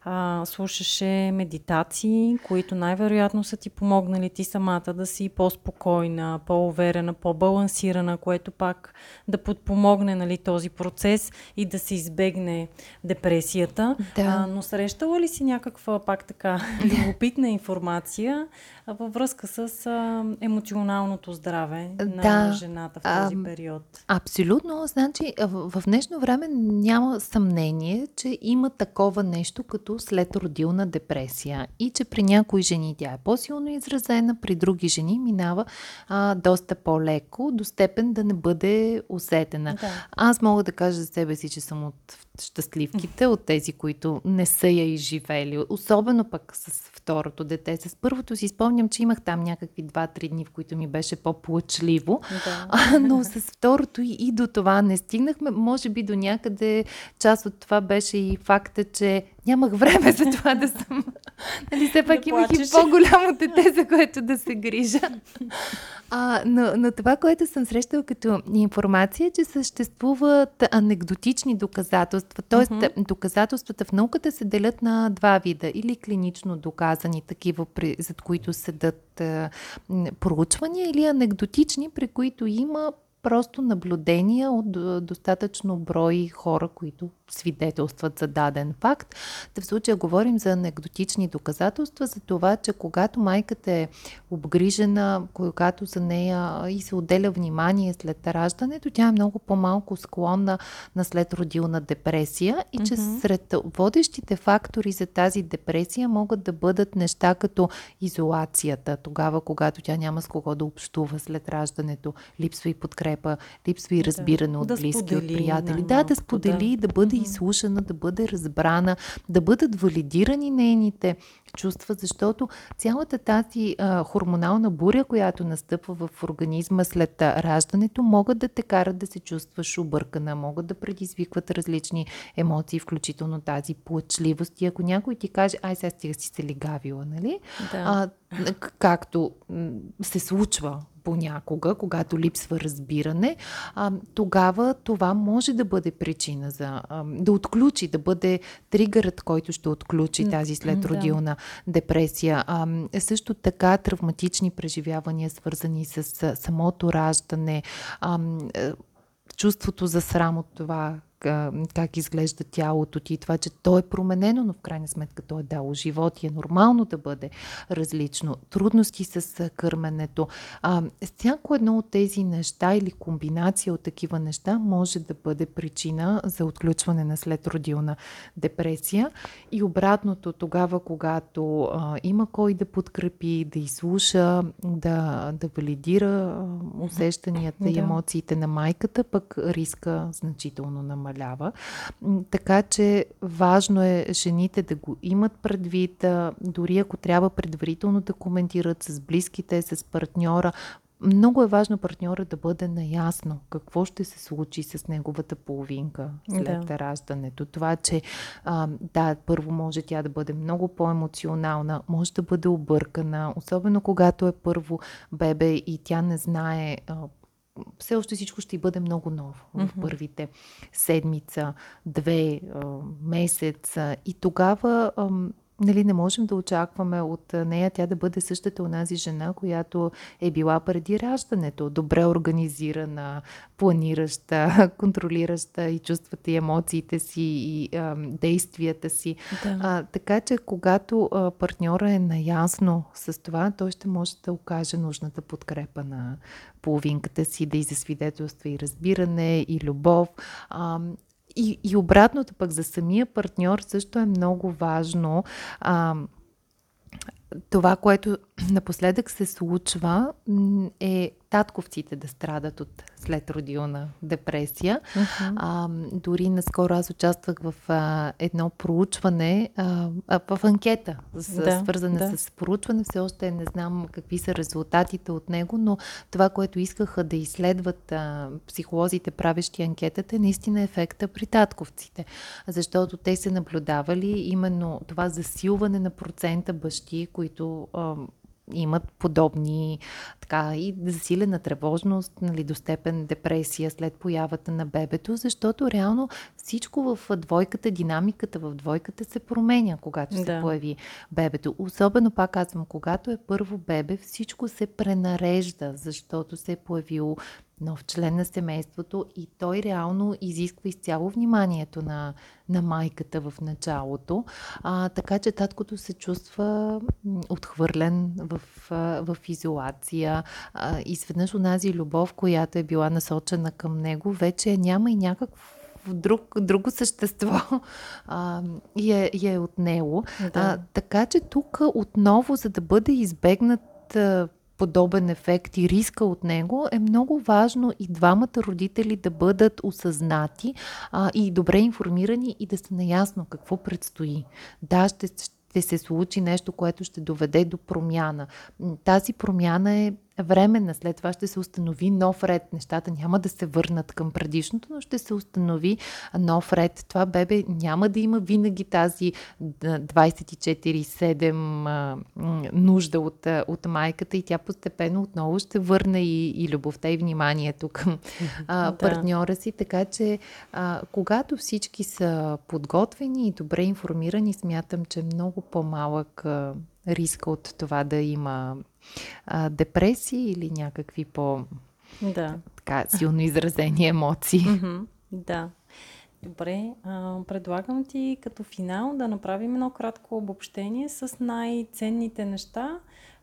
а, слушаше медитации, които най-вероятно са ти помогнали ти самата да си по-спокойна, по-уверена, по-балансирана, което пак да подпомогне нали, този процес и да се избегне депресията. Да. А, но срещала ли си някаква пак така любопитна информация във връзка с а, емоционалното здраве да. на жената в този а, период? Абсолютно. Значи в, в днешно време няма съмнение, че има такова нещо като след родилна депресия и че при някои жени тя е по-силно изразена, при други жени минава а, доста по-леко, до степен да не бъде усетена. Да. Аз мога да кажа за себе си, че съм от щастливките, от тези, които не са я изживели. Особено пък с второто дете. С първото си спомням, че имах там някакви 2-3 дни, в които ми беше по-плачливо. Да. А, но с второто и, и до това не стигнахме. Може би до някъде част от това беше и факта, че нямах време за това да съм. Нали, все пак да имах плачеш. и по-голямо дете, за което да се грижа. А, но, но това, което съм срещала като информация, е, че съществуват анекдотични доказателства. Тоест, uh-huh. доказателствата в науката се делят на два вида. Или клинично доказани, такива, при, зад които седат проучвания, или анекдотични, при които има просто наблюдения от достатъчно брой хора, които свидетелстват за даден факт. Та в случая говорим за анекдотични доказателства за това, че когато майката е обгрижена, когато за нея и се отделя внимание след раждането, тя е много по-малко склонна на следродилна депресия и че mm-hmm. сред водещите фактори за тази депресия могат да бъдат неща като изолацията, тогава когато тя няма с кого да общува след раждането, липсва и подкрепа, липсва и разбиране да, от близки, да сподели, от приятели. Да, да сподели, да бъде изслушана, да бъде разбрана, да бъдат валидирани нейните чувства, защото цялата тази а, хормонална буря, която настъпва в организма след раждането, могат да те карат да се чувстваш объркана, могат да предизвикват различни емоции, включително тази плачливост. И ако някой ти каже, ай сега си се лигавила, нали? Да. А, както се случва понякога, когато липсва разбиране, а, тогава това може да бъде причина за а, да отключи, да бъде тригърът, който ще отключи тази следродилна да. депресия. А, също така травматични преживявания, свързани с, самото раждане, а, чувството за срам от това, как изглежда тялото ти, това, че то е променено, но в крайна сметка то е дало живот и е нормално да бъде различно. Трудности с кърменето. А, всяко едно от тези неща или комбинация от такива неща може да бъде причина за отключване на следродилна депресия. И обратното, тогава, когато а, има кой да подкрепи, да изслуша, да, да валидира усещанията да. и емоциите на майката, пък риска значително намалява намалява. Така че важно е жените да го имат предвид, дори ако трябва предварително да коментират с близките, с партньора, много е важно партньора да бъде наясно какво ще се случи с неговата половинка след да. раждането. Това, че а, да, първо може тя да бъде много по-емоционална, може да бъде объркана, особено когато е първо бебе и тя не знае а, все още всичко ще бъде много ново mm-hmm. в първите седмица, две, месеца. И тогава нали, не можем да очакваме от нея тя да бъде същата онази жена, която е била преди раждането. Добре организирана, планираща, контролираща и чувствата и емоциите си и а, действията си. Да. А, така че когато а, партньора е наясно с това, той ще може да окаже нужната подкрепа на половинката си, да и засвидетелства и разбиране, и любов. А, и, и обратното пък за самия партньор също е много важно. А, това, което напоследък се случва, е татковците да страдат от след родилна депресия. Uh-huh. А, дори наскоро аз участвах в а, едно проучване, а, а, в анкета, с, да, свързана да. с проучване. Все още не знам какви са резултатите от него, но това, което искаха да изследват а, психолозите, правещи анкетата, е наистина ефекта при татковците. Защото те се наблюдавали именно това засилване на процента бащи, които а, имат подобни така и засилена тревожност, нали, до степен депресия след появата на бебето, защото реално всичко в двойката, динамиката в двойката се променя, когато да. се появи бебето. Особено, пак казвам, когато е първо бебе, всичко се пренарежда, защото се е появило нов член на семейството и той реално изисква изцяло вниманието на, на майката в началото. А, така че таткото се чувства отхвърлен в, в изолация. А, изведнъж онази любов, която е била насочена към него, вече няма и някакво друг, друго същество а, и, е, и е отнело. Да. А, така че тук отново, за да бъде избегнат подобен ефект и риска от него, е много важно и двамата родители да бъдат осъзнати а, и добре информирани и да са наясно какво предстои. Да, ще, ще се случи нещо, което ще доведе до промяна. Тази промяна е временна. След това ще се установи нов ред. Нещата няма да се върнат към предишното, но ще се установи нов ред. Това бебе няма да има винаги тази 24-7 нужда от, от майката и тя постепенно отново ще върне и, и любовта и вниманието към а, партньора си. Така че а, когато всички са подготвени и добре информирани, смятам, че е много по-малък а, риска от това да има а, депресии или някакви по да. така, силно изразени емоции. Mm-hmm. Да. Добре, а, предлагам ти като финал да направим едно кратко обобщение с най-ценните неща,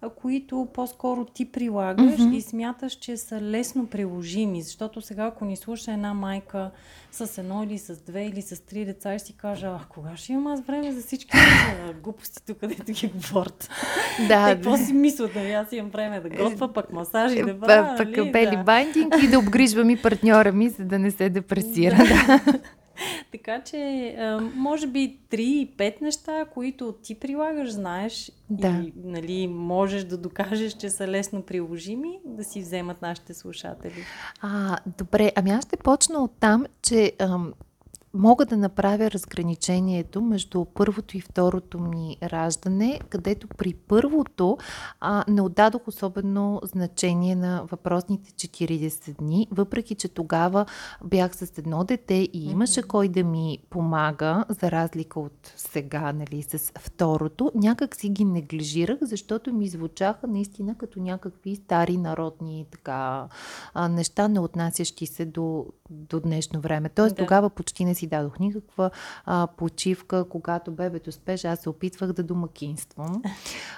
които по-скоро ти прилагаш mm-hmm. и смяташ, че са лесно приложими. Защото сега, ако ни слуша една майка с едно или с две или с три деца, ще си кажа, а кога ще имам аз време за всички глупости тук, където ги говорят. Да. Те, какво си мислят, нали? Аз имам време да готва, пък масажи да правя. Пък нали? бели да. бандинг и да обгрижвам и партньора ми, за да не се депресира. Да. Така че, може би 3-5 неща, които ти прилагаш, знаеш да. и нали, можеш да докажеш, че са лесно приложими, да си вземат нашите слушатели. А, добре, ами аз ще почна от там, че ам, мога да направя разграничението между първото и второто ми раждане, където при първото а, не отдадох особено значение на въпросните 40 дни, въпреки че тогава бях с едно дете и имаше кой да ми помага, за разлика от сега, нали, с второто. Някак си ги неглижирах, защото ми звучаха наистина като някакви стари народни така, а, неща, не отнасящи се до, до днешно време. Тоест да. тогава почти не си дадох никаква а, почивка. Когато бебето спеше, аз се опитвах да домакинствам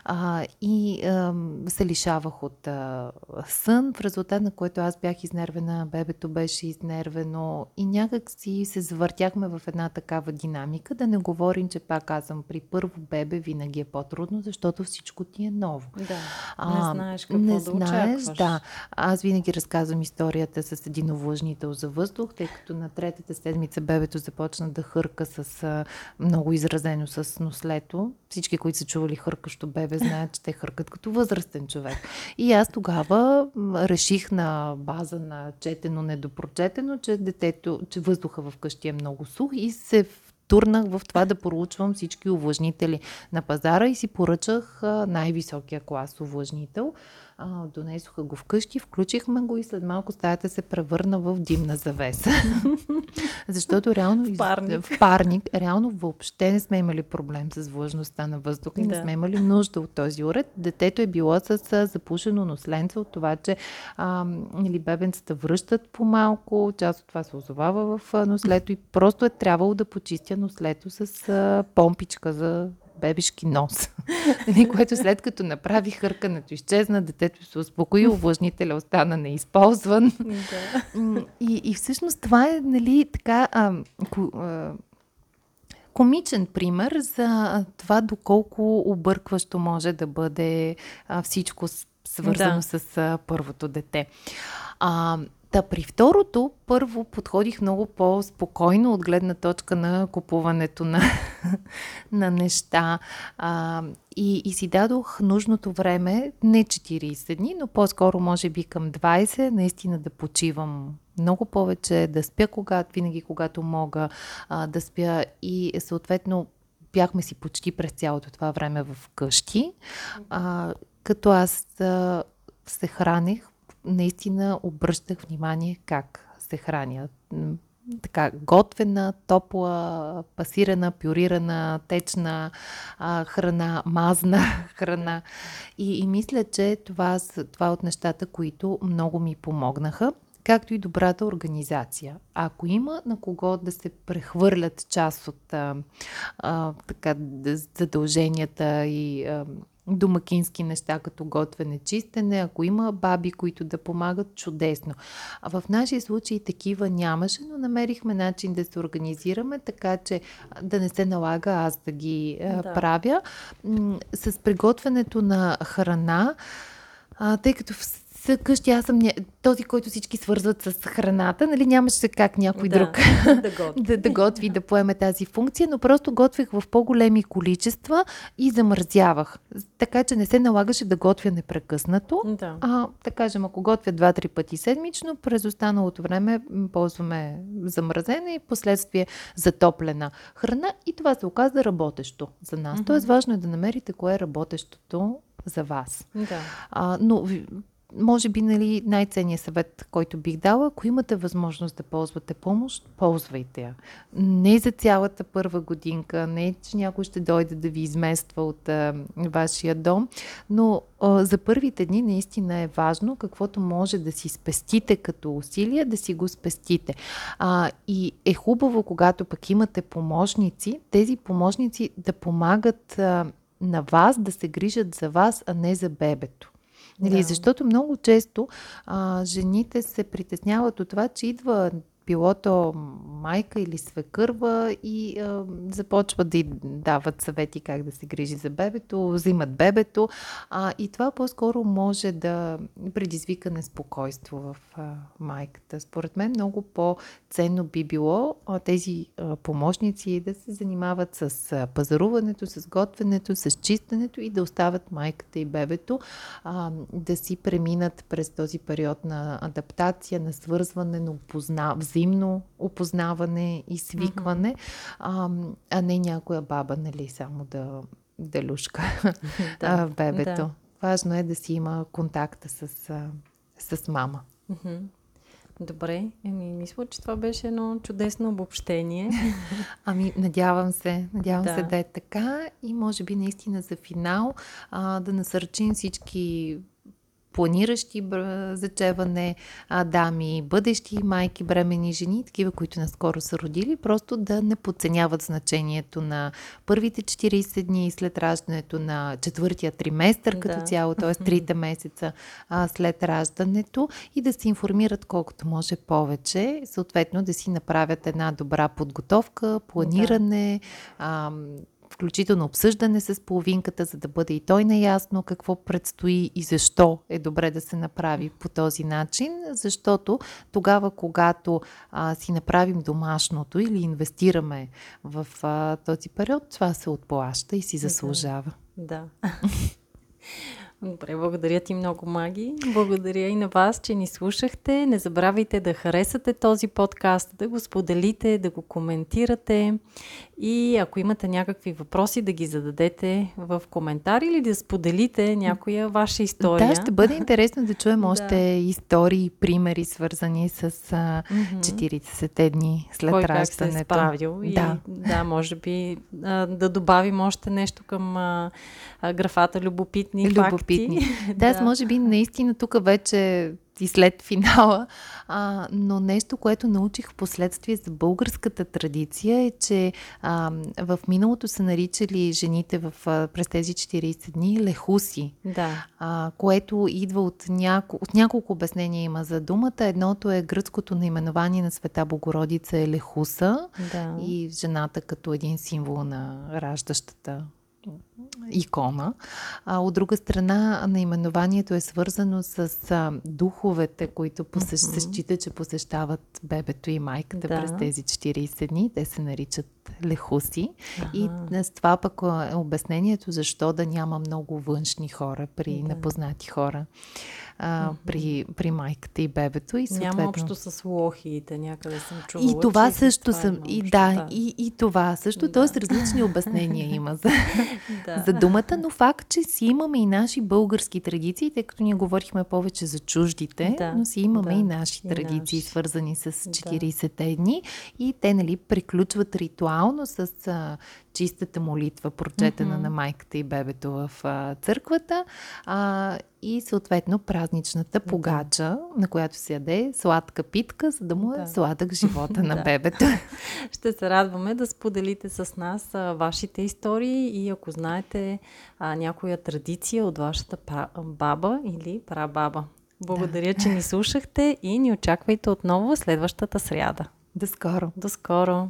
а, и а, се лишавах от а, сън, в резултат на което аз бях изнервена, бебето беше изнервено и някак си се завъртяхме в една такава динамика. Да не говорим, че пак казвам, при първо бебе винаги е по-трудно, защото всичко ти е ново. Да, а, не знаеш какво не да знаеш, очакваш. Да, аз винаги разказвам историята с един увлажнител за въздух, тъй като на третата седмица бебето започна да хърка с много изразено с нослето. Всички, които са чували хъркащо бебе, знаят, че те хъркат като възрастен човек. И аз тогава реших на база на четено, недопрочетено, че детето, че въздуха в къщи е много сух и се турнах в това да поручвам всички увлажнители на пазара и си поръчах най-високия клас увлажнител а, донесоха го вкъщи, включихме го и след малко стаята се превърна в димна завеса. Защото реално в парник. в парник, реално въобще не сме имали проблем с влажността на въздуха и да. не сме имали нужда от този уред. Детето е било с запушено носленце от това, че а, или бебенцата връщат по-малко, част от това се озовава в нослето и просто е трябвало да почистя нослето с а, помпичка за бебешки нос. Което след като направи хъркането, изчезна, детето се успокои, увлажнителя остана неизползван. Да. И, и всъщност това е, нали, така, а, ко, а, комичен пример за това доколко объркващо може да бъде а, всичко свързано да. с а, първото дете. А, Та при второто, първо подходих много по-спокойно от гледна точка на купуването на, на неща. А, и, и си дадох нужното време, не 40 дни, но по-скоро може би към 20, наистина да почивам много повече, да спя когато, винаги когато мога а, да спя. И съответно бяхме си почти през цялото това време в къщи, а, като аз а, се хранех наистина обръщах внимание как се хранят. Така, готвена, топла, пасирана, пюрирана, течна а, храна, мазна храна. И, и мисля, че това, това от нещата, които много ми помогнаха както и добрата организация. Ако има на кого да се прехвърлят част от а, а, така, задълженията и а, домакински неща, като готвене, чистене, ако има баби, които да помагат, чудесно. А в нашия случай такива нямаше, но намерихме начин да се организираме, така че да не се налага аз да ги да. правя. С приготвянето на храна, а, тъй като са къщи, аз съм този, който всички свързват с храната, нали, нямаше как някой да, друг да, готви. да, да готви, да поеме тази функция, но просто готвих в по-големи количества и замързявах. Така че не се налагаше да готвя непрекъснато. Да. А, да кажем, ако готвя два-три пъти седмично, през останалото време ползваме замразена и последствие затоплена храна и това се оказа работещо за нас. Mm-hmm. Тоест важно е да намерите кое е работещото за вас. Да. А, но може би нали, най-ценният съвет, който бих дала, ако имате възможност да ползвате помощ, ползвайте я. Не за цялата първа годинка, не че някой ще дойде да ви измества от а, вашия дом, но а, за първите дни наистина е важно каквото може да си спестите като усилия, да си го спестите. А, и е хубаво, когато пък имате помощници, тези помощници да помагат а, на вас, да се грижат за вас, а не за бебето. Нали, да. Защото много често а, жените се притесняват от това, че идва било то майка или свекърва и а, започват да й дават съвети как да се грижи за бебето, взимат бебето а, и това по-скоро може да предизвика неспокойство в а, майката. Според мен много по-ценно би било а, тези а, помощници да се занимават с а, пазаруването, с готвенето, с чистенето и да оставят майката и бебето а, да си преминат през този период на адаптация, на свързване, на опозна... взаимно опознаване и свикване, mm-hmm. а, а не някоя баба, нали, само да, да люшка да, бебето. Да. Важно е да си има контакта с, с мама. Mm-hmm. Добре, еми, мисля, че това беше едно чудесно обобщение. Ами, надявам се, надявам да. се да е така и може би наистина за финал а, да насърчим всички планиращи зачеване а, дами, бъдещи майки, бремени жени, такива, които наскоро са родили, просто да не подценяват значението на първите 40 дни след раждането на четвъртия триместър като да. цяло, т.е. трите месеца а, след раждането и да се информират колкото може повече, съответно да си направят една добра подготовка, планиране, да. а, включително обсъждане с половинката, за да бъде и той наясно какво предстои и защо е добре да се направи по този начин, защото тогава, когато а, си направим домашното или инвестираме в а, този период, това се отплаща и си заслужава. Да. Добре, благодаря ти много, Маги. Благодаря и на вас, че ни слушахте. Не забравяйте да харесате този подкаст, да го споделите, да го коментирате и ако имате някакви въпроси, да ги зададете в коментари или да споделите някоя ваша история. Да, ще бъде интересно да чуем още да. истории, примери, свързани с а, 40-те дни след Кой раждането. Как се е справил. Да. И, да, може би а, да добавим още нещо към а, а, графата любопитни, любопитни. факти. Да, аз може би наистина тук вече и след финала. А, но нещо, което научих в последствие за българската традиция е, че а, в миналото са наричали жените в, а, през тези 40 дни лехуси. Да. А, което идва от, няко, от няколко обяснения има за думата. Едното е гръцкото наименование на Света Богородица е лехуса да. и жената като един символ на раждащата икона. А, от друга страна, наименованието е свързано с а, духовете, които посещ... mm-hmm. се счита, че посещават бебето и майката да. през тези 40 дни. Те се наричат лехуси. Ага. И с това пък е обяснението защо да няма много външни хора при да. непознати хора а, mm-hmm. при, при майката и бебето. И съответно... Няма общо с лохиите, някъде съм чувала. И това също това съм. И да, и, и това също. Да. Тоест различни обяснения има за, да. за думата, но факт, че си имаме и наши български традиции, тъй като ние говорихме повече за чуждите, да. но си имаме да. и наши и традиции, наши. свързани с 40-те дни. И те, нали, приключват ритуално с а, чистата молитва, прочетена mm-hmm. на майката и бебето в а, църквата а, и съответно празничната погача, на която се яде сладка питка, за да му е да. сладък живота на бебето. Ще се радваме да споделите с нас а, вашите истории и ако знаете а, някоя традиция от вашата баба или прабаба. Благодаря, да. че ни слушахте и ни очаквайте отново следващата сряда. До скоро! До скоро!